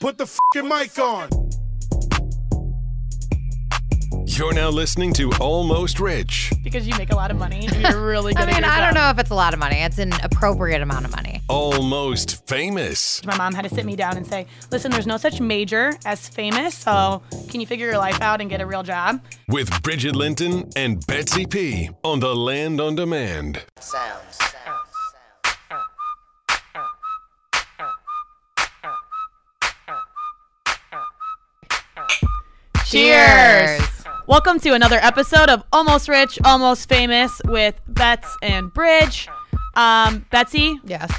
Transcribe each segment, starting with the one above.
Put the fucking mic on. You're now listening to Almost Rich. because you make a lot of money and you're really good I mean, at I don't know if it's a lot of money. It's an appropriate amount of money. Almost famous. My mom had to sit me down and say, "Listen, there's no such major as famous, so can you figure your life out and get a real job?" With Bridget Linton and Betsy P on the Land on Demand. sounds. Cheers. Welcome to another episode of Almost Rich, Almost Famous with Bets and Bridge. Um, Betsy, Yes.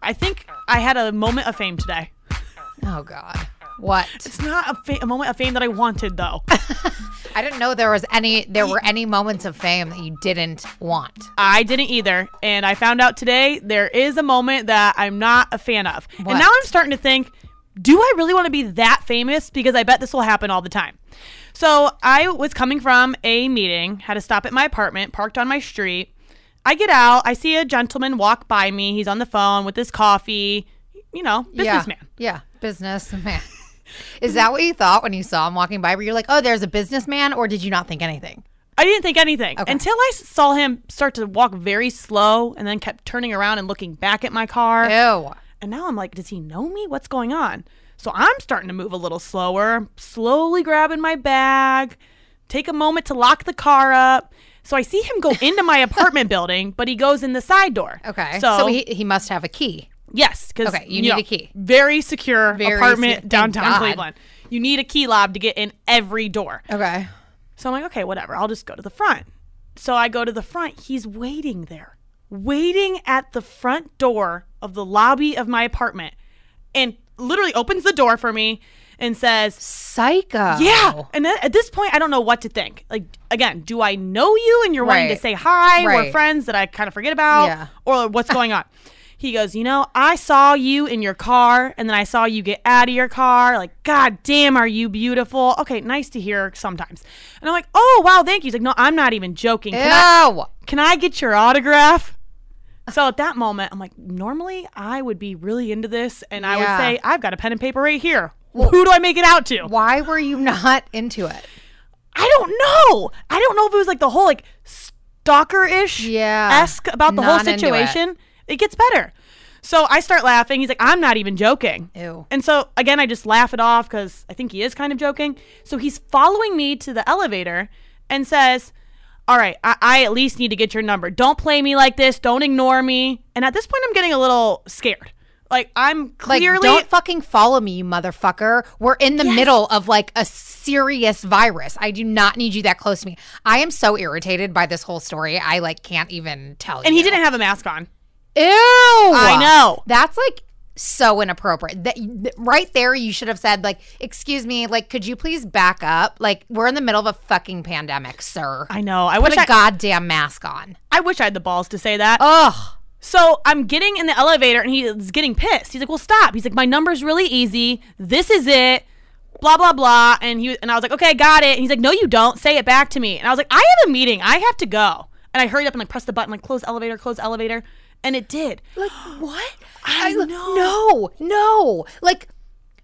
I think I had a moment of fame today. Oh God. What? It's not a, fa- a moment of fame that I wanted, though. I didn't know there was any. There were any moments of fame that you didn't want. I didn't either, and I found out today there is a moment that I'm not a fan of, What? and now I'm starting to think, do I really want to be that famous? Because I bet this will happen all the time. So I was coming from a meeting, had to stop at my apartment, parked on my street. I get out, I see a gentleman walk by me. He's on the phone with his coffee. You know, businessman. Yeah. yeah. Businessman. Is that what you thought when you saw him walking by? Where you're like, oh, there's a businessman, or did you not think anything? I didn't think anything Okay. until I saw him start to walk very slow and then kept turning around and looking back at my car. Ew. And now I'm like, does he know me? What's going on? So I'm starting to move a little slower, slowly grabbing my bag, take a moment to lock the car up. So I see him go into my apartment building, but he goes in the side door. Okay. So, So, he, he must have a key. yes, because Okay, you need a key. Very secure Very apartment se- downtown Cleveland. You need a key lob to get in every door. Okay. So I'm like, okay, whatever. I'll just go to the front. So I go to the front. He's waiting there, waiting at the front door of the lobby of my apartment and literally opens the door for me and says, Psycho. yeah. And at this point, I don't know what to think. Like, again, do I know you and you're wanting to say hi? We're friends that I kind of forget about? Yeah. Or what's going on? He goes, You know, I saw you in your car and then I saw you get out of your car. Like, God damn, are you beautiful? Okay, nice to hear sometimes. And I'm like, Oh, wow, thank you. He's like, No, I'm not even joking. Can I, can I get your autograph? So at that moment, I'm like, normally I would be really into this and I Yeah. would say, I've got a pen and paper right here. Who do I make it out to? Why were you not into it? I don't know. I don't know if it was like the whole like stalker ish Yeah. esque about the whole Not into it. situation. It. gets better. So I start laughing. He's like, I'm not even joking. Ew. And so again, I just laugh it off because I think he is kind of joking. So he's following me to the elevator and says, All right, I, I at least need to get your number. Don't play me like this. Don't ignore me. And at this point, I'm getting a little scared. Like I'm Like, clearly don't fucking follow me, you motherfucker. We're in the middle of like a serious virus. I do not need you that close to me. I am so irritated by this whole story. I like can't even tell you. and he didn't have a mask on. Ew. I know. That's like so inappropriate. That right there, you should have said like, "Excuse me, like, could you please back up? Like, we're in the middle of a fucking pandemic, sir. I know. I Put wish a I, goddamn mask on." I wish I had the balls to say that. Ugh. So I'm getting in the elevator and he's getting pissed. He's like, "Well, stop." He's like, "My number's really easy. This is it." Blah blah blah. And he and I was like, "Okay, got it." And he's like, "No, you don't. Say it back to me." And I was like, "I have a meeting. I have to go." And I hurried up and like pressed the button, like close elevator, close elevator, and it did. Like what? I lo- know. No, no. Like,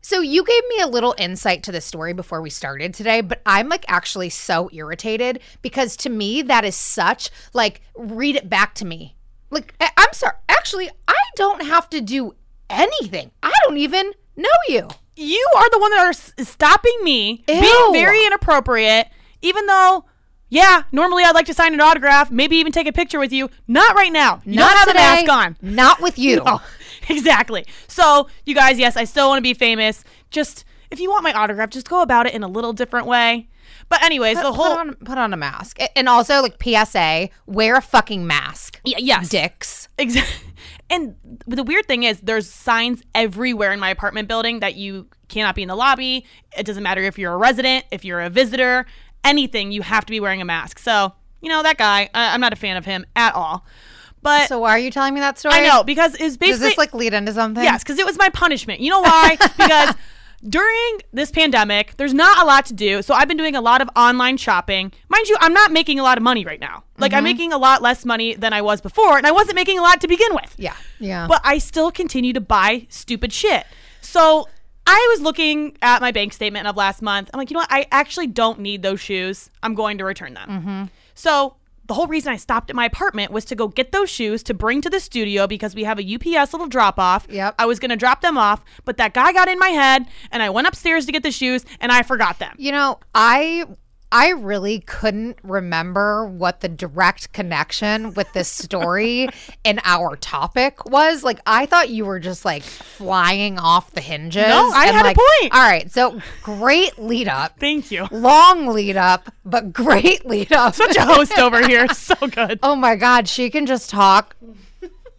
so you gave me a little insight to the story before we started today, but I'm like actually so irritated because to me that is such like read it back to me. Like I- I'm sorry. Actually, I don't have to do anything. I don't even know you. You are the one that are s- stopping me, Ew. being very inappropriate, even though. Yeah, normally I'd like to sign an autograph, maybe even take a picture with you. Not right now. You Not don't have today, a mask on. Not with you. Oh, exactly. So, you guys, yes, I still want to be famous. Just if you want my autograph, just go about it in a little different way. But anyways, the Put whole on, put on a mask. And also, like, PSA, wear a fucking mask. Y- yes. Dicks. Exactly. And the weird thing is, there's signs everywhere in my apartment building that you cannot be in the lobby. It doesn't matter if you're a resident, if you're a visitor, anything, you have to be wearing a mask. So, you know, that guy, I- I'm not a fan of him at all. But So, why are you telling me that story? I know because it's basically Does this, like, lead into something? Yes, because it was my punishment. You know why? because during this pandemic, there's not a lot to do. So I've been doing a lot of online shopping. Mind you, I'm not making a lot of money right now. Like Mm-hmm. I'm making a lot less money than I was before, and I wasn't making a lot to begin with. Yeah. Yeah. But I still continue to buy stupid shit. So I was looking at my bank statement of last month. I'm like, you know what? I actually don't need those shoes. I'm going to return them. Mm-hmm. So the whole reason I stopped at my apartment was to go get those shoes to bring to the studio because we have a UPS little drop off. Yep. I was going to drop them off, but that guy got in my head and I went upstairs to get the shoes and I forgot them. You know, I I really couldn't remember what the direct connection with this story and our topic was. Like, I thought you were just like flying off the hinges. No, I and, had a point. All right, so great lead up. Thank you. Long lead up, but great lead up. Such a host over here. So good. oh my God, she can just talk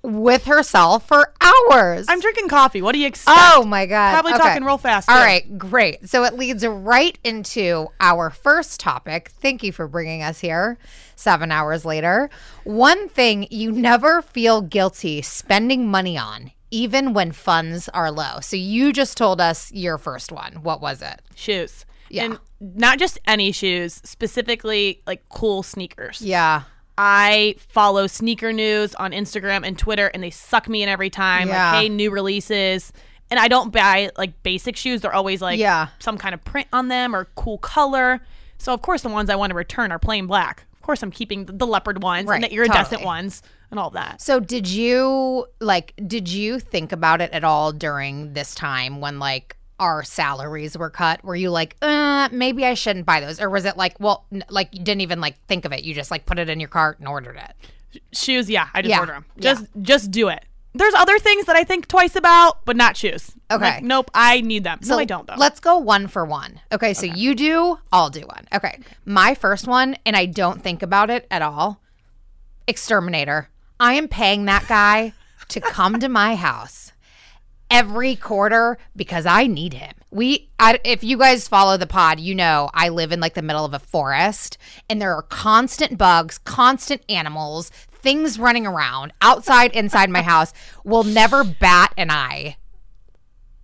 with herself for hours. I'm drinking coffee. What do you expect? Oh my god! Probably Okay. talking real fast, All right, great. So it leads right into our first topic. Thank you for bringing us here. Seven hours later, one thing you never feel guilty spending money on, even when funds are low. So you just told us your first one. What was it? shoes. Yeah. And not just any shoes, specifically like cool sneakers. Yeah, I follow sneaker news on Instagram and Twitter, and they suck me in every time. Yeah. Like, hey, new releases. And I don't buy like basic shoes. They're always like Yeah. some kind of print on them or cool color. So of course the ones I want to return are plain black. Of course I'm keeping the, leopard ones Right, and the iridescent totally. ones and all that. So did you like did you think about it at all during this time when like our salaries were cut? Were you like, uh, maybe I shouldn't buy those? Or was it like, well, n- like you didn't even like think of it. You just like put it in your cart and ordered it. Shoes, yeah, I just Yeah, order them. Just just do it. There's other things that I think twice about, but not shoes. I'm Okay. like, nope, I need them. So no, I don't though. Let's go one for one. Okay, so you do, I'll do one. Okay. My first one, and I don't think about it at all. Exterminator. I am paying that guy to come to my house every quarter because I need him. We, I, if you guys follow the pod, you know I live in like the middle of a forest, and there are constant bugs, constant animals, things running around outside, inside my house. Will never bat an eye.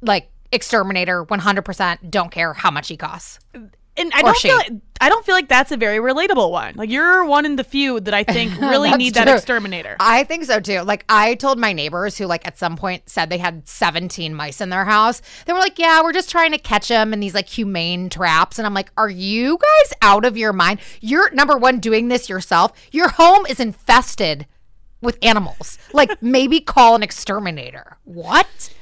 Like exterminator, one hundred percent. Don't care how much he costs. And I or don't she. feel like, I don't feel like that's a very relatable one. Like you're one in the few that I think really need that exterminator. I think so too. Like I told my neighbors who like at some point said they had 17 mice in their house. They were like, "Yeah, we're just trying to catch them in these like humane traps." And I'm like, "Are you guys out of your mind? You're number 1 doing this yourself. Your home is infested with animals. Like maybe call an exterminator." What?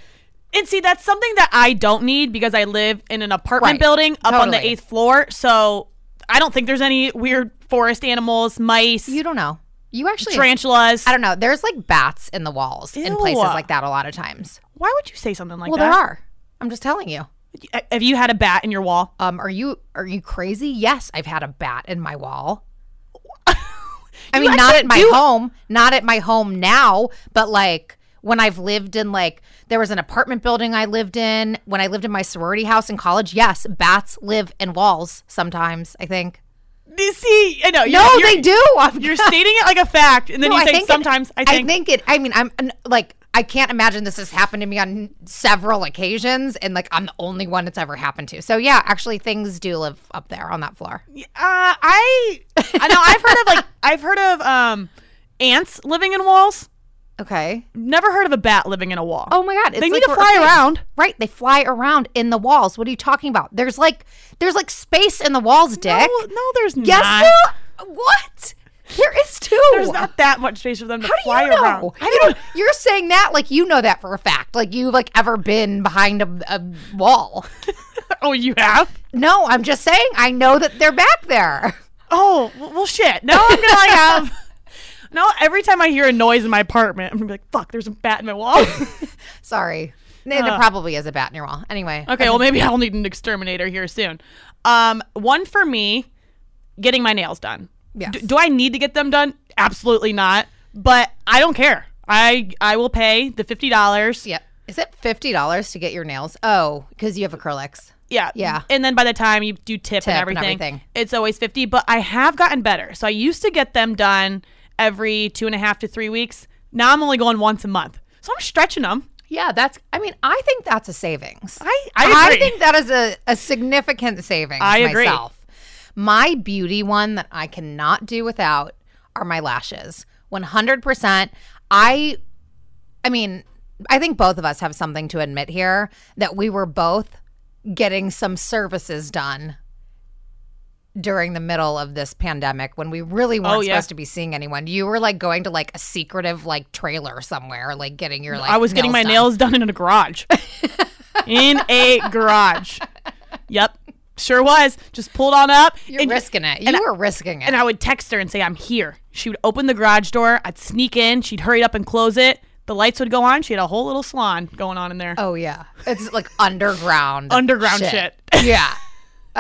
And see, that's something that I don't need because I live in an apartment Right. building up on the eighth floor. So I don't think there's any weird forest animals, mice, You don't know. You actually tarantulas. I don't know. There's like bats in the walls in places like that a lot of times. Why would you say something like Well, that? Well, there are. I'm just telling you. Have you had a bat in your wall? Um, are you are you crazy? Yes, I've had a bat in my wall. I mean, not at my do- home, not at my home now, but like when I've lived in like there was an apartment building I lived in when I lived in my sorority house in college. Yes, bats live in walls sometimes. I think. You see, I know. No, you're, you're, they do. I'm- You're stating it like a fact, and then No, you I say think it- sometimes. I think. I think it. I mean, I'm I'm, like. I can't imagine this has happened to me on several occasions, and like I'm the only one it's ever happened to. So yeah, actually, things do live up there on that floor. Uh, I I know I've heard of like I've heard of um ants living in walls. Okay. Never heard of a bat living in a wall. Oh my god, it's they need like to fly okay. around. Right, they fly around in the walls. What are you talking about? There's like there's like space in the walls, Dick. No, no, there's yes, not. there- what? There is too. There's not that much space for them to How fly you know? around. I You don't. you're saying that like you know that for a fact. Like you've like ever been behind a, a wall. Oh, you have? No, I'm just saying I know that they're back there. Oh, well, well, shit. Now I'm gonna have. No, every time I hear a noise in my apartment, I'm gonna be like, "Fuck, there's a bat in my wall." Sorry. There there Uh. probably is a bat in your wall. Anyway. okay, well maybe I'll need an exterminator here soon. Um, one for me, getting my nails done. Yes. D- do I need to get them done? Absolutely not. But I don't care. I I will pay the fifty dollars. Yep. Is it fifty dollars to get your nails? Oh, because you have acrylics. Yeah. Yeah. And then by the time you do tip, Tip and, and everything, everything. it's always 50. But I have gotten better. So I used to get them done every two and a half to three weeks. Now I'm only going once a month. So I'm stretching them. Yeah, that's. I mean, I think that's a savings. I, I agree. think that is a, a significant savings. I agree. Myself. My beauty one that I cannot do without are my lashes. One hundred percent. I, I mean, I think both of us have something to admit here that we were both getting some services done during the middle of this pandemic when we really weren't Oh, yeah. supposed to be seeing anyone. You were like going to like a secretive like trailer somewhere, like getting your like I was getting my done. nails done in a garage. in a garage. Yep. Sure was. Just pulled on up. You're and, risking it. You and I- were risking it. and I would text her and say, I'm here. She would open the garage door. I'd sneak in. She'd hurry up and close it. The lights would go on. She had a whole little salon going on in there. oh yeah, it's like underground, Underground shit. yeah,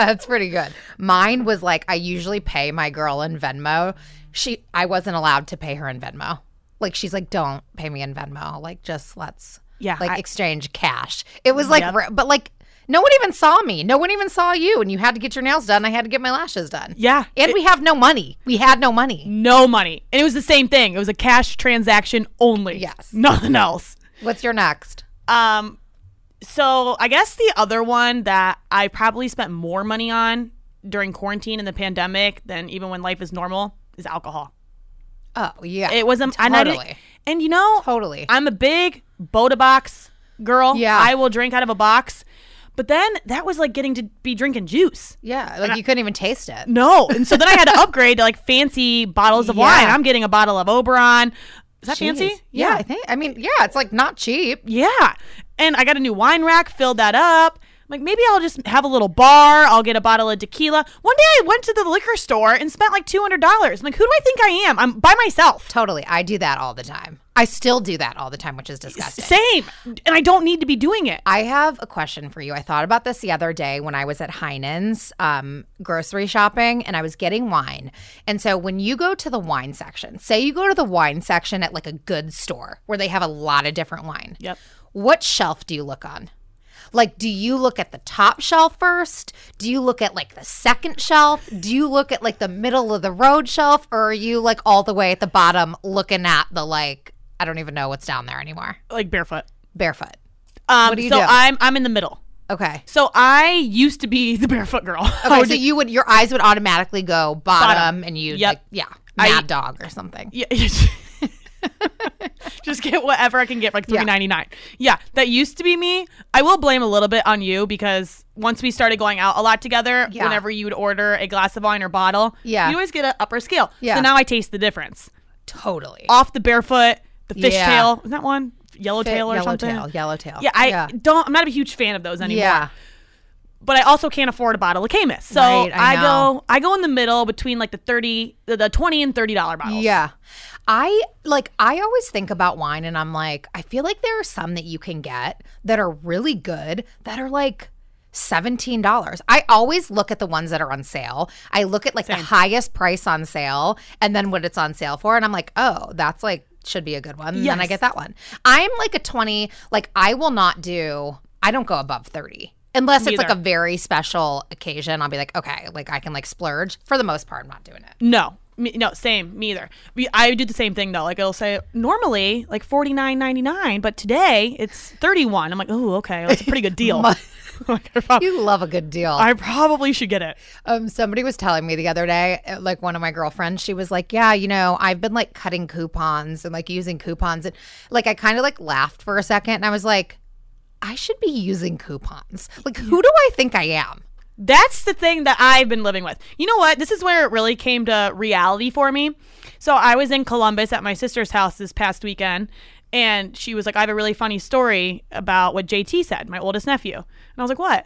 that's pretty good. Mine was like I usually pay my girl in Venmo. She, I wasn't allowed to pay her in Venmo. Like she's like, don't pay me in Venmo. Like just let's Yeah, like I- exchange cash. It was like, Yep. but like no one even saw me. No one even saw you, and you had to get your nails done. I had to get my lashes done. Yeah. and we have no money. We had no money. No money. And it was the same thing. It was a cash transaction only. Yes. Nothing else. What's your next? Um, so I guess the other one that I probably spent more money on during quarantine and the pandemic than even when life is normal is alcohol. Oh yeah, It was a and I Totally. and you know, totally. I'm a big Bota Box girl. Yeah. I will drink out of a box. But then that was like getting to be drinking juice. yeah, like you couldn't even taste it. No. And so then I had to upgrade to like fancy bottles of Yeah. wine. I'm getting a bottle of Oberon. Is that fancy? Jeez. Yeah, I think. I mean, yeah, it's like not cheap. Yeah. And I got a new wine rack, filled that up. Like, maybe I'll just have a little bar. I'll get a bottle of tequila. One day I went to the liquor store and spent like $200. I'm like, who do I think I am? I'm by myself. Totally, I do that all the time. I still do that all the time, which is disgusting. Same. And I don't need to be doing it. I have a question for you. I thought about this the other day when I was at Heinen's um, grocery shopping and I was getting wine. And so when you go to the wine section, say you go to the wine section at like a good store where they have a lot of different wine. Yep. What shelf do you look on? Like, do you look at the top shelf first? Do you look at like the second shelf? Do you look at like the middle of the road shelf? Or are you like all the way at the bottom looking at the like, I don't even know what's down there anymore? Like barefoot. Barefoot. Um, What do you so do? I'm I'm in the middle. Okay. So I used to be the barefoot girl. I Okay, so you would your eyes would automatically go bottom, Bottom. and you Yep. like yeah, I- mad dog or something. Yeah. Just get whatever I can get for like Yeah. three ninety nine. Yeah, that used to be me. I will blame a little bit on you because once we started going out a lot together, Yeah. whenever you would order a glass of wine or bottle, Yeah. you always get an upper scale. Yeah. So now I taste the difference. Totally. Off the barefoot, the Yeah. fishtail, is that one? Yellowtail or something? Yellowtail, yellowtail. Yeah, I don't. I'm not a huge fan of those anymore. yeah. But I also can't afford a bottle of Caymus, so Right, I I, go. I go in the middle between like the thirty, the, the twenty and thirty dollar bottles. Yeah. I like I always think about wine and I'm like, I feel like there are some that you can get that are really good that are like $17. I always look at the ones that are on sale. I look at like the highest price on sale and then what it's on sale for and I'm like, "Oh, that's like should be a good one." And then I get that one. I'm like a 20, like I will not do I don't go above 30. Unless it's like a very special occasion, I'll be like, okay, like I can like splurge. For the most part, I'm not doing it. No, me, no, same. Me either. We, I do the same thing though. Like it'll say normally like forty nine ninety nine, but today it's thirty one. I'm like, oh, okay, that's a pretty good deal. Like, You love a good deal. I probably should get it. Um, somebody was telling me the other day, uh, like one of my girlfriends, she was like, "Yeah, you know, I've been like cutting coupons and like using coupons, and like I kind of like laughed for a second, and I was like, I should be using coupons. Like, who do I think I am? That's the thing that I've been living with. You know what? This is where it really came to reality for me. So I was in Columbus at my sister's house this past weekend, and she was like, I have a really funny story about what JT said, my oldest nephew. And I was like, what?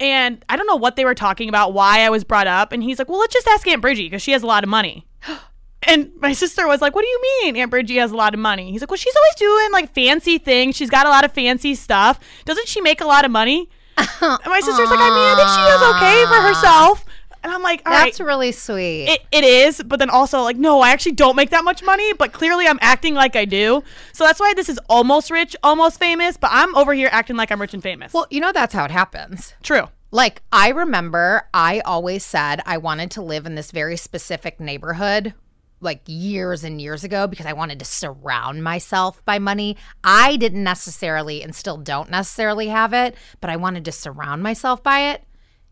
And I don't know what they were talking about, why I was brought up. And he's like, well, let's just ask Aunt Bridgie because she has a lot of money. And my sister was like, What do you mean Aunt Bridgie has a lot of money? He's like, Well, she's always doing like fancy things. She's got a lot of fancy stuff. Doesn't she make a lot of money? and my sister's like, I mean, I think she does okay for herself. And I'm like, all right, That's really sweet. it, it is, but then also like, no, I actually don't make that much money, but clearly I'm acting like I do. So that's why this is almost rich, almost famous, but I'm over here acting like I'm rich and famous. well, you know, that's how it happens. True. Like, I remember I always said I wanted to live in this very specific neighborhood like years and years ago because I wanted to surround myself by money. I didn't necessarily and still don't necessarily have it, but I wanted to surround myself by it.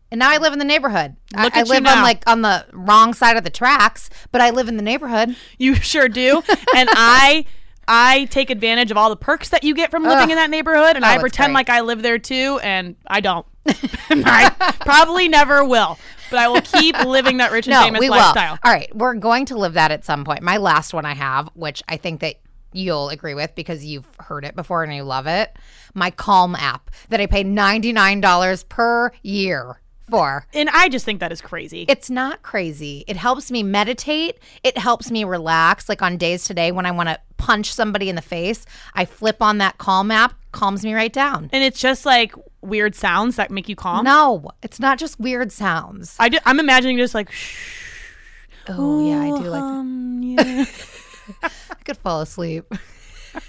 And now I live in the neighborhood. I- Look I, you live on like on the wrong side of the tracks, but I live in the neighborhood. You sure do. and I I take advantage of all the perks that you get from living Ugh. in that neighborhood, and Oh, I pretend great. like I live there too, and I don't. I probably never will, but I will keep living that rich and no, famous we lifestyle. will. All right, we're going to live that at some point. My last one I have, which I think that you'll agree with because you've heard it before and you love it. My Calm app that I pay ninety nine dollars per year for. And I just think that is crazy. It's not crazy. It helps me meditate. It helps me relax. Like on days today when I want to punch somebody in the face, I flip on that Calm app, calms me right down. and it's just like weird sounds that make you calm. No, it's not just weird sounds. I ju- I'm imagining just like, shh, Oh yeah, I do like. um, yeah. I could fall asleep.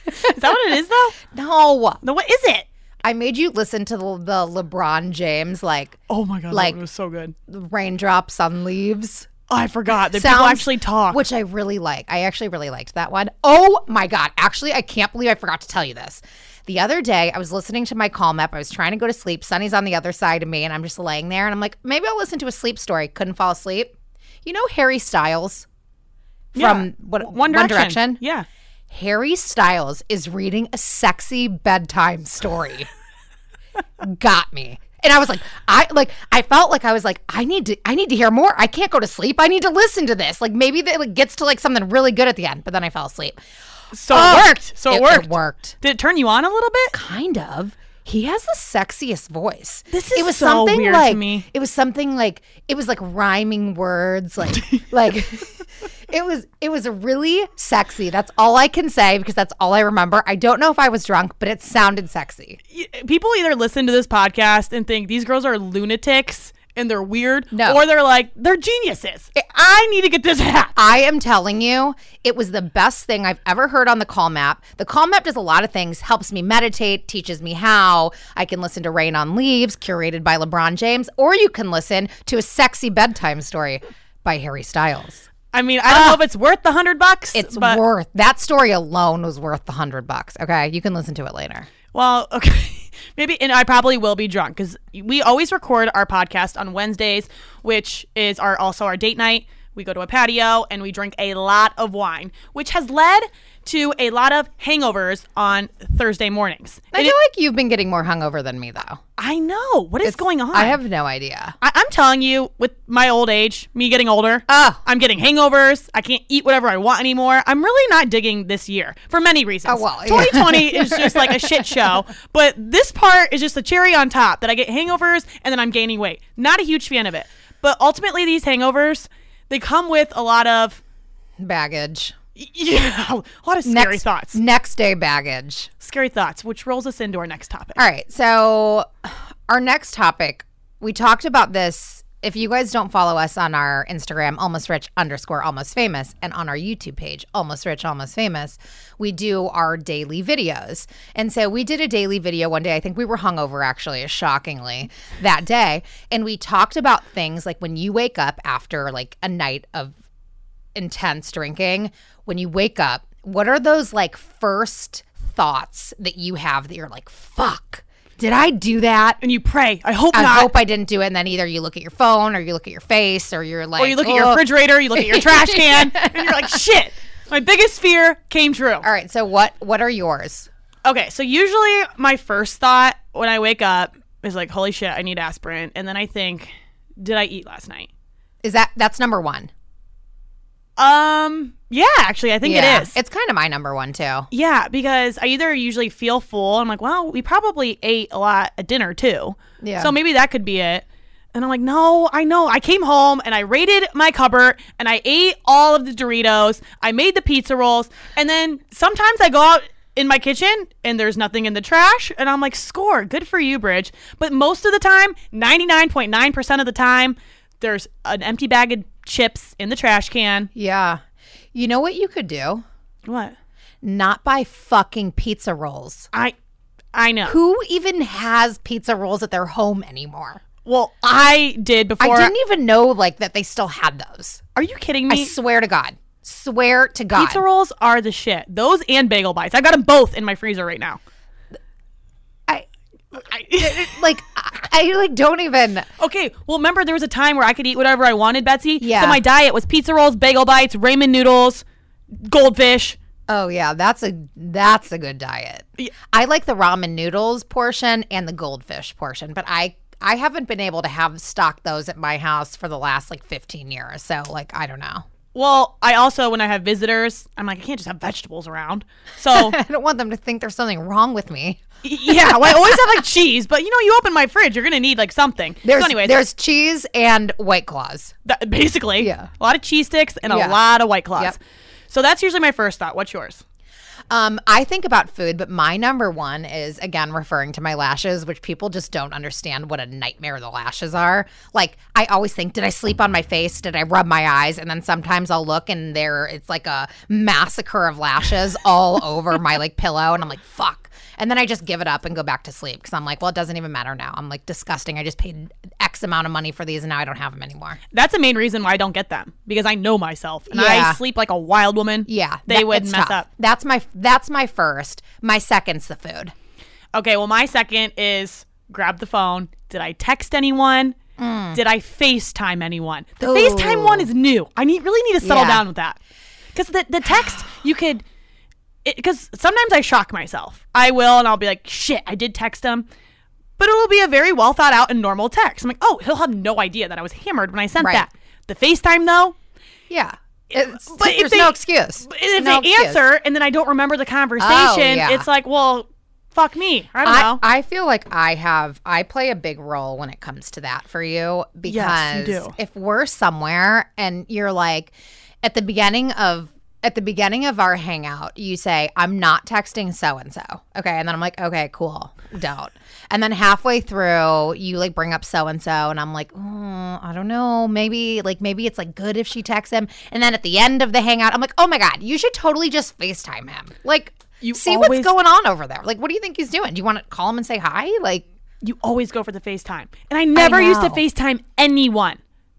is that what it is though? No, No, what is it? I made you listen to the, the LeBron James like Oh my god, Like- that was so good. raindrops on leaves. Oh, I forgot that people actually talk. which I really like. I actually really liked that one. Oh my god! Actually, I can't believe I forgot to tell you this. The other day, I was listening to my Calm app. I was trying to go to sleep. Sunny's on the other side of me, and I'm just laying there, and I'm like, maybe I'll listen to a sleep story. Couldn't fall asleep. You know Harry Styles from Yeah. what, One Direction. Yeah. Harry Styles is reading a sexy bedtime story. Got me. And I was like, I like I felt like I was like, I need to I need to hear more. I can't go to sleep. I need to listen to this. Like maybe that like, gets to like something really good at the end, but then I fell asleep. So Oh, it worked. So it, worked. It worked. Did it turn you on a little bit? Kind of. He has the sexiest voice. This is it was so something weird to me. it was something like it was like rhyming words like like it was it was really sexy. That's all I can say because that's all I remember. I don't know if I was drunk, but it sounded sexy. People either listen to this podcast and think these girls are lunatics and they're weird, No. or they're like they're geniuses. I need to get this hat. I am telling you, it was the best thing I've ever heard on the Calm app. The Calm app does a lot of things, helps me meditate, teaches me how. I can listen to Rain on Leaves, curated by LeBron James, or you can listen to a sexy bedtime story by Harry Styles. I mean, I don't know if it's worth the hundred bucks. It's but, worth that story alone was worth the hundred bucks. Okay, you can listen to it later. Well, okay. Maybe, and I probably will be drunk because we always record our podcast on Wednesdays, which is our also our date night. We go to a patio and we drink a lot of wine, which has led to a lot of hangovers on Thursday mornings. I feel like you've been getting more hungover than me, though. I know what is going on. I have no idea. I- I'm telling you, with my old age, me getting older, Oh. I'm getting hangovers. I can't eat whatever I want anymore. I'm really not digging this year for many reasons. Oh, well, yeah. 2020 is just like a shit show, but this part is just the cherry on top that I get hangovers and then I'm gaining weight. Not a huge fan of it, but ultimately these hangovers they come with a lot of Baggage. yeah, a lot of scary next, thoughts. Next day baggage. Scary thoughts, which rolls us into our next topic. All right. So, our next topic, we talked about this. If you guys don't follow us on our Instagram, almost rich underscore almost famous, and on our YouTube page, almost rich, almost famous, we do our daily videos. And so we did a daily video one day. I think we were hungover actually, shockingly, that day. And we talked about things like when you wake up after like a night of intense drinking, when you wake up, what are those like first thoughts that you have that you're like, fuck, did I do that? And you pray. I hope I not. hope I didn't do it. And then either you look at your phone or you look at your face or you're like, or you look at your "Oh." refrigerator, you look at your trash can, and you're like, shit. My biggest fear came true. All right. So what, what are yours? Okay, so usually my first thought when I wake up is like, holy shit, I need aspirin. And then I think, did I eat last night? Is that, that's number one. Um, yeah, actually, I think yeah. it is. It's kind of my number one too. yeah, because I either usually feel full. I'm like, well, we probably ate a lot at dinner too. Yeah. So maybe that could be it. And I'm like, no, I know. I came home and I raided my cupboard and I ate all of the Doritos. I made the pizza rolls. And then sometimes I go out in my kitchen and there's nothing in the trash. And I'm like, score. Good for you, Bridge. But most of the time, 99.9% of the time, there's an empty bag of chips in the trash can. Yeah. You know what you could do? What? Not buy fucking pizza rolls. I I know. Who even has pizza rolls at their home anymore? Well, I did before. I didn't even know like that they still had those. Are you kidding me? I swear to God. Swear to God. Pizza rolls are the shit. Those and bagel bites. I got them both in my freezer right now. I I, like I, like don't even okay, well, remember there was a time where I could eat whatever I wanted, Betsy. Yeah. So my diet was pizza rolls, bagel bites, ramen noodles, goldfish. Oh yeah, that's a that's a good diet. Yeah. I like the ramen noodles portion and the goldfish portion, but I I haven't been able to have stock those at my house for the last like 15 years. So like I don't know. Well, I also when I have visitors, I'm like I can't just have vegetables around. So I don't want them to think there's something wrong with me. yeah, well, I always have like cheese, but you know, you open my fridge, you're gonna need like something. There's so anyways, there's cheese and white claws. that, basically Yeah. a lot of cheese sticks and a lot of white claws. Yep. So that's usually my first thought. What's yours? Um, I think about food, but my number one is again referring to my lashes, which people just don't understand what a nightmare the lashes are. Like I always think, did I sleep on my face? Did I rub my eyes? And then sometimes I'll look and there it's like a massacre of lashes all over my like pillow, and I'm like, fuck. And then I just give it up and go back to sleep because I'm like, well, it doesn't even matter now. I'm like disgusting. I just paid X amount of money for these, and now I don't have them anymore. That's the main reason why I don't get them because I know myself and I sleep like a wild woman. Yeah, they that- would mess tough. up. That's my that's my first. My second's the food. Okay, well, my second is grab the phone. Did I text anyone? Did I FaceTime anyone? The Mm. Ooh. FaceTime one is new. I need really need to settle Yeah. down with that because the the text you could because sometimes I shock myself. I will, and I'll be like, shit, I did text him. But it'll be a very well thought out and normal text. I'm like, oh, he'll have no idea that I was hammered when I sent Right. that. The FaceTime though, Yeah. It's, But if there's they- no excuse. If No they excuse. answer and then I don't remember the conversation, Oh, yeah. it's like, well, fuck me. I don't I, know. I feel like I have I play a big role when it comes to that for you because Yes, you if we're somewhere and you're like at the beginning of at the beginning of our hangout, you say, I'm not texting so and so. Okay. And then I'm like, okay, cool. Don't. And then halfway through, you like bring up so and so, and I'm like, oh, I don't know. Maybe, like, maybe it's like good if she texts him. And then at the end of the hangout, I'm like, oh my God, you should totally just FaceTime him. Like, You see always- what's going on over there. Like, what do you think he's doing? Do you want to call him and say hi? Like, you always go for the FaceTime. And I never used to. FaceTime anyone.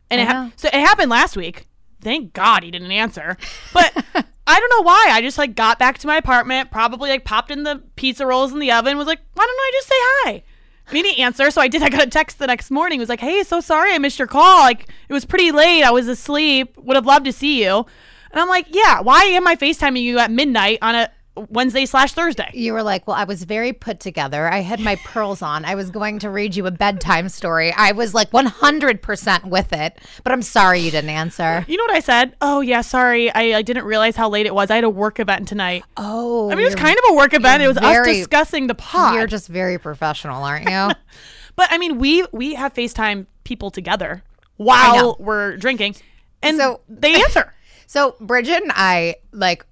And it ha- so it happened last week. Thank God he didn't answer. But I don't know why. I just like got back to my apartment, probably like popped in the pizza rolls in the oven, was like, why don't I just say hi? Didn't answer, so I did. I got a text the next morning. It was like, hey, so sorry I missed your call. Like it was pretty late. I was asleep. Would have loved to see you. And I'm like, yeah, why am I FaceTiming you at midnight on a Wednesday slash Thursday? You were like, Well, I was very put together. I had my pearls on. I was going to read you a bedtime story. I was like 100% with it, but I'm sorry you didn't answer. You know what I said? Oh yeah, sorry. I, I didn't realize how late it was. I had a work event tonight. Oh, I mean, it was kind of a work event. It was us discussing the pod. You're just very professional, aren't you? but I mean, we we have FaceTime people together while we're drinking, and So- they answer. so, Bridget and I, like,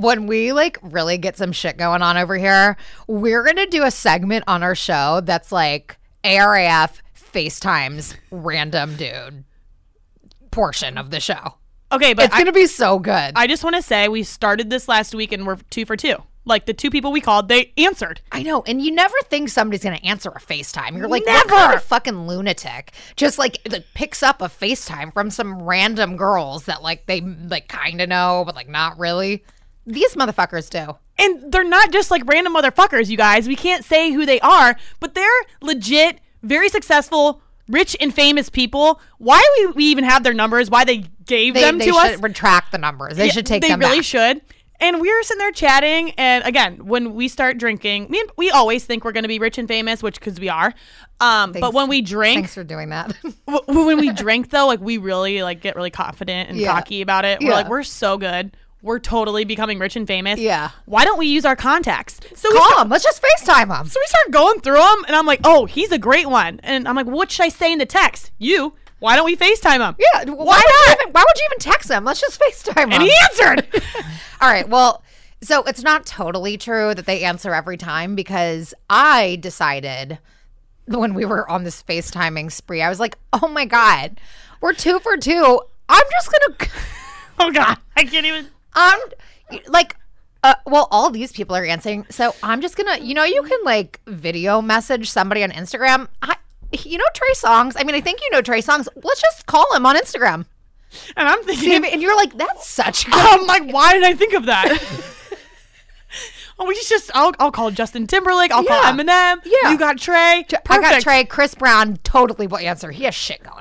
when we like really get some shit going on over here, we're gonna do a segment on our show that's like ARAF FaceTimes random dude portion of the show. Okay, but It's I, gonna be so good. I just want to say we started this last week and we're two for two. Like the two people we called, they answered. I know, and you never think somebody's gonna answer a FaceTime. You're like, Never. kind of fucking lunatic just like, like picks up a FaceTime from some random girls that like they like kind of know, but like not really. These motherfuckers do. And they're not just like random motherfuckers, you guys. We can't say who they are, but they're legit, very successful, rich and famous people. Why we, we even have their numbers? Why they gave They, them they to should us? retract the numbers. They Yeah, should take They them really back. should. And we were sitting there chatting, and again, when we start drinking, and, we always think we're going to be rich and famous, which because we are. Um, but when we drink, Thanks for doing that. w- when we drink though, like we really like get really confident and Yeah. cocky about it. We're Yeah. like, we're so good. We're totally becoming rich and famous. Yeah. Why don't we use our contacts? So Call start, them. Let's just FaceTime them. so we start going through them, and I'm like, oh, he's a great one. And I'm like, what should I say in the text? You. Why don't we FaceTime him? Yeah. Why, Why not? even, why would you even text them? Let's just FaceTime them. And he answered. All right. Well, so it's not totally true that they answer every time because I decided when we were on this FaceTiming spree, I was like, oh my God, we're two for two. I'm just going to, oh God, I can't even. I'm like, uh, well, all these people are answering. So I'm just going to, you know, you can like video message somebody on Instagram. I, you know, Trey Songz. I mean, I think you know Trey Songz. Let's just call him on Instagram. And I'm thinking, And you're like, that's such good. I'm like, why did I think of that? oh, we just, I'll, I'll call Justin Timberlake. I'll Yeah. call Eminem. Yeah. You got Trey. Perfect. I got Trey. Chris Brown totally will answer. He has shit going on.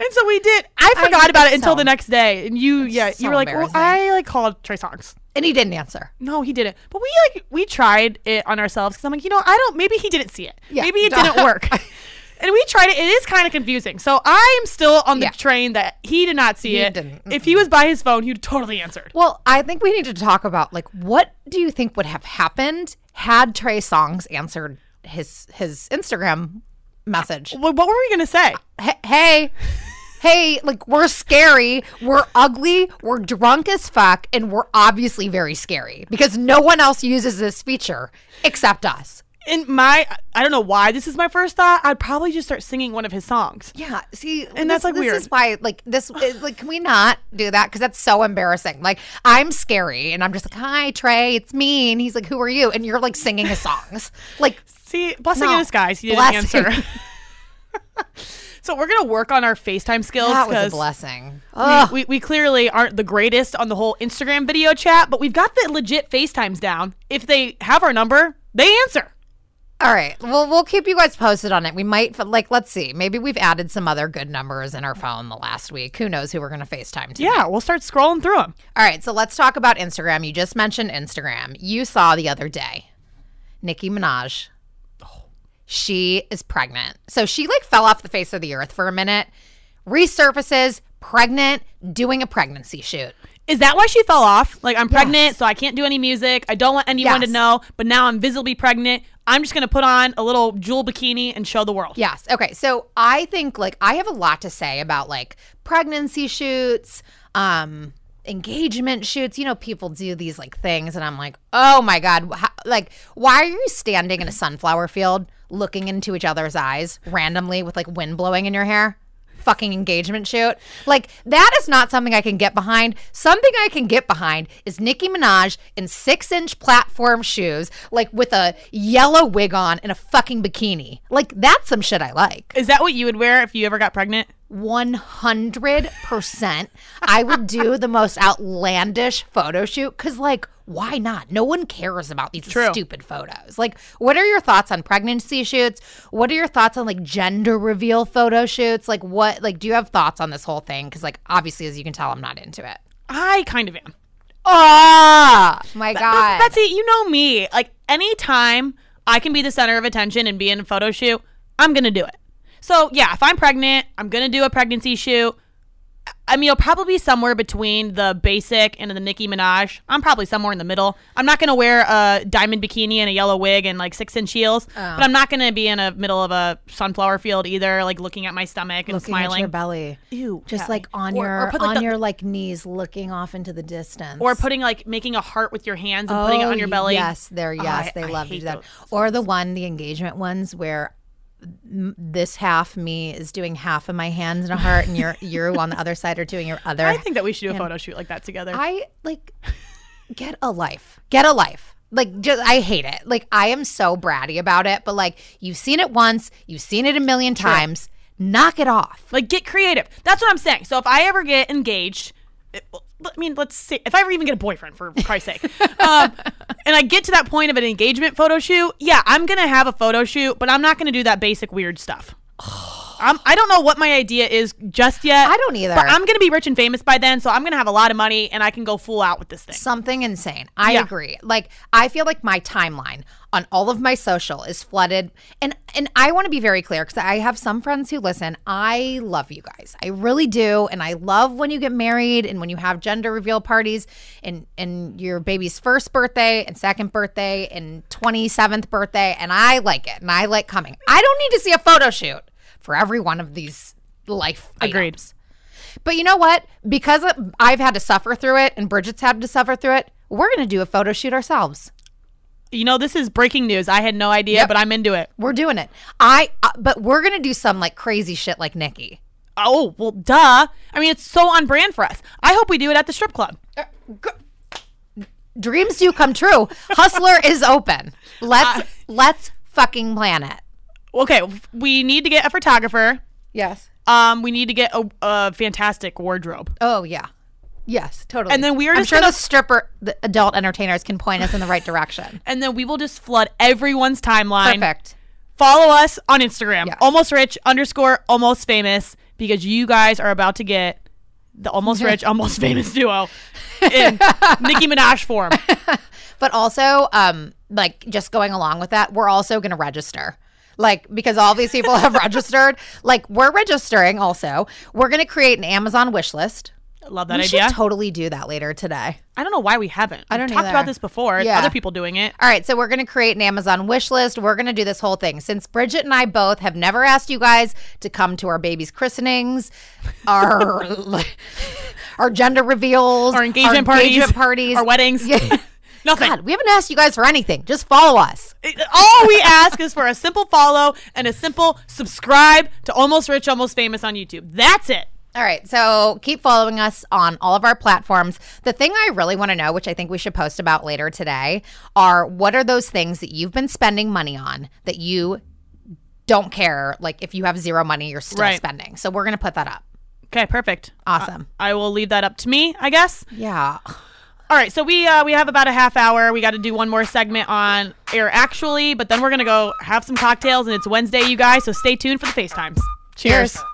And so we did. I forgot I about it until so. the next day. And you, yeah, so you were like, well. I like called Trey Songz. And he didn't answer. No, he didn't. But we like we tried it on ourselves because I'm like, you know, I don't. Maybe he didn't see it. Yeah. Maybe it didn't work. and we tried it. It is kind of confusing. So I'm still on the Yeah. train that he did not see He it. didn't. If he was by his phone, he'd totally answered. Well, I think we need to talk about like what do you think would have happened had Trey Songz answered his his Instagram message? What, what were we gonna say? Hey, hey, hey, like we're scary, we're ugly, we're drunk as fuck, and we're obviously very scary because no one else uses this feature except us. In my, I don't know why this is my first thought. I'd probably just start singing one of his songs. Yeah, see, And that's, like, this weird. is why, like, this, is, like, can we not do that? Because that's so embarrassing. Like, I'm scary, and I'm just like, "Hi, Trey, it's me," and he's like, "Who are you?" And you're like singing his songs, like, See, blessing No. in disguise. He didn't Blessing. answer. so we're gonna work on our FaceTime skills that was a blessing. we, we, we clearly aren't the greatest on the whole Instagram video chat, but we've got the legit FaceTimes down. If they have our number, they answer. All right. Well, we'll keep you guys posted on it. We might, like, let's see. Maybe we've added some other good numbers in our phone the last week. Who knows who we're going to FaceTime to? Yeah, we'll start scrolling through them. All right. So let's talk about Instagram. You just mentioned Instagram. You saw the other day Nicki Minaj. She is pregnant. So she, like, fell off the face of the earth for a minute, resurfaces, pregnant, doing a pregnancy shoot. Is that why she fell off? Like, I'm pregnant, so I can't do any music. I don't want anyone to know, but now I'm visibly pregnant. I'm just going to put on a little jewel bikini and show the world. Yes. Okay. So I think like I have a lot to say about like pregnancy shoots, um, engagement shoots. You know, people do these like things, and I'm like, oh my god, how, like why are you standing in a sunflower field looking into each other's eyes randomly with like wind blowing in your hair? Fucking engagement shoot. Like, that is not something I can get behind. Something I can get behind is Nicki Minaj in six inch platform shoes, like with a yellow wig on and a fucking bikini. Like, that's some shit I like. Is that what you would wear if you ever got pregnant? 100% I would do the most outlandish photo shoot because, like, why not? No one cares about these True. stupid photos. Like, what are your thoughts on pregnancy shoots? What are your thoughts on like gender reveal photo shoots? Like, what, like, do you have thoughts on this whole thing? Because, like, obviously, as you can tell, I'm not into it. I kind of am. Oh, my God. Betsy, you know me. Like anytime I can be the center of attention and be in a photo shoot, I'm gonna do it. So yeah, if I'm pregnant, I'm gonna do a pregnancy shoot. I mean, it'll probably be somewhere between the basic and the Nicki Minaj. I'm probably somewhere in the middle. I'm not gonna wear a diamond bikini and a yellow wig and like six inch heels, Oh. but I'm not gonna be in a middle of a sunflower field either, like looking at my stomach and Looking at your belly. Ew, Just yeah. like on Or- your or put, like, on the- your like knees looking off into the distance. or putting like making a heart with your hands and putting it on oh, your belly. Oh, Yes, there. Oh, Yes, I- they I love to do that. those Or the one, the engagement ones, where this half me is doing half of my hands and a heart, and you're you on the other side are doing your other. I think that we should do a photo shoot like that together. I like get a life. Get a life. Like just I hate it. Like I am so bratty about it, but like you've seen it once, you've seen it a million times. Knock it off. Like, get creative. That's what I'm saying. So if I ever get engaged, I mean, let's see. If I ever even get a boyfriend, for Christ's sake, um, and I get to that point of an engagement photo shoot, yeah, I'm gonna have a photo shoot, but I'm not gonna do that basic weird stuff. I'm, I don't know what my idea is just yet. I don't either. But I'm gonna be rich and famous by then, so I'm gonna have a lot of money and I can go full out with this thing. something insane. I Yeah. agree. Like I feel like my timeline on all of my social is flooded and and I want to be very clear cuz I have some friends who listen. I love you guys. I really do and I love when you get married and when you have gender reveal parties and and your baby's first birthday and second birthday and 27th birthday and I like it and I like coming. I don't need to see a photo shoot for every one of these life Agreed. items. But you know what? Because I've had to suffer through it and Bridget's had to suffer through it, we're going to do a photo shoot ourselves. You know, this is breaking news. I had no idea, Yep. but I'm into it. We're doing it. I uh, but we're going to do some like crazy shit like Nicki. Oh well, duh. I mean, it's so on brand for us. I hope we do it at the strip club. Dreams do come true. Hustler is open. Let's let's fucking plan it. Okay, we need to get a photographer. Yes. Um, we need to get a, a fantastic wardrobe. Oh yeah. Yes, totally. And then we are I'm sure gonna- the stripper, the adult entertainers can point us in the right direction. And then we will just flood everyone's timeline. Perfect. Follow us on Instagram, Yes. almost rich underscore almost famous, because you guys are about to get the almost rich, almost famous duo in Nicki Minaj form. But also, um, like just going along with that, we're also going to register. Like because all these people have registered, like we're registering also. We're going to create an Amazon wish list. Love that we idea. should totally do that later today. I don't know why we haven't. I don't We've talked about this before. Yeah. Other people doing it. All right, so we're going to create an Amazon wish list. We're going to do this whole thing. Since Bridget and I both have never asked you guys to come to our babies' christenings, our our gender reveals, Our engagement parties, engagement parties, our weddings. Yeah. Nothing. God, we haven't asked you guys for anything. Just follow us. All we ask is for a simple follow and a simple subscribe to Almost Rich, Almost Famous on YouTube. That's it. All right, so keep following us on all of our platforms. The thing I really want to know, which I think we should post about later today, are what are those things that you've been spending money on that you don't care? Like if you have zero money, you're still Right. spending. So we're going to put that up. Okay, perfect. Awesome. I will leave that up to me, I guess. Yeah. All right, so we uh, we have about a half hour. We got to do one more segment on air actually, but then we're gonna go have some cocktails, and it's Wednesday, you guys. So stay tuned for the FaceTimes. Cheers. Cheers.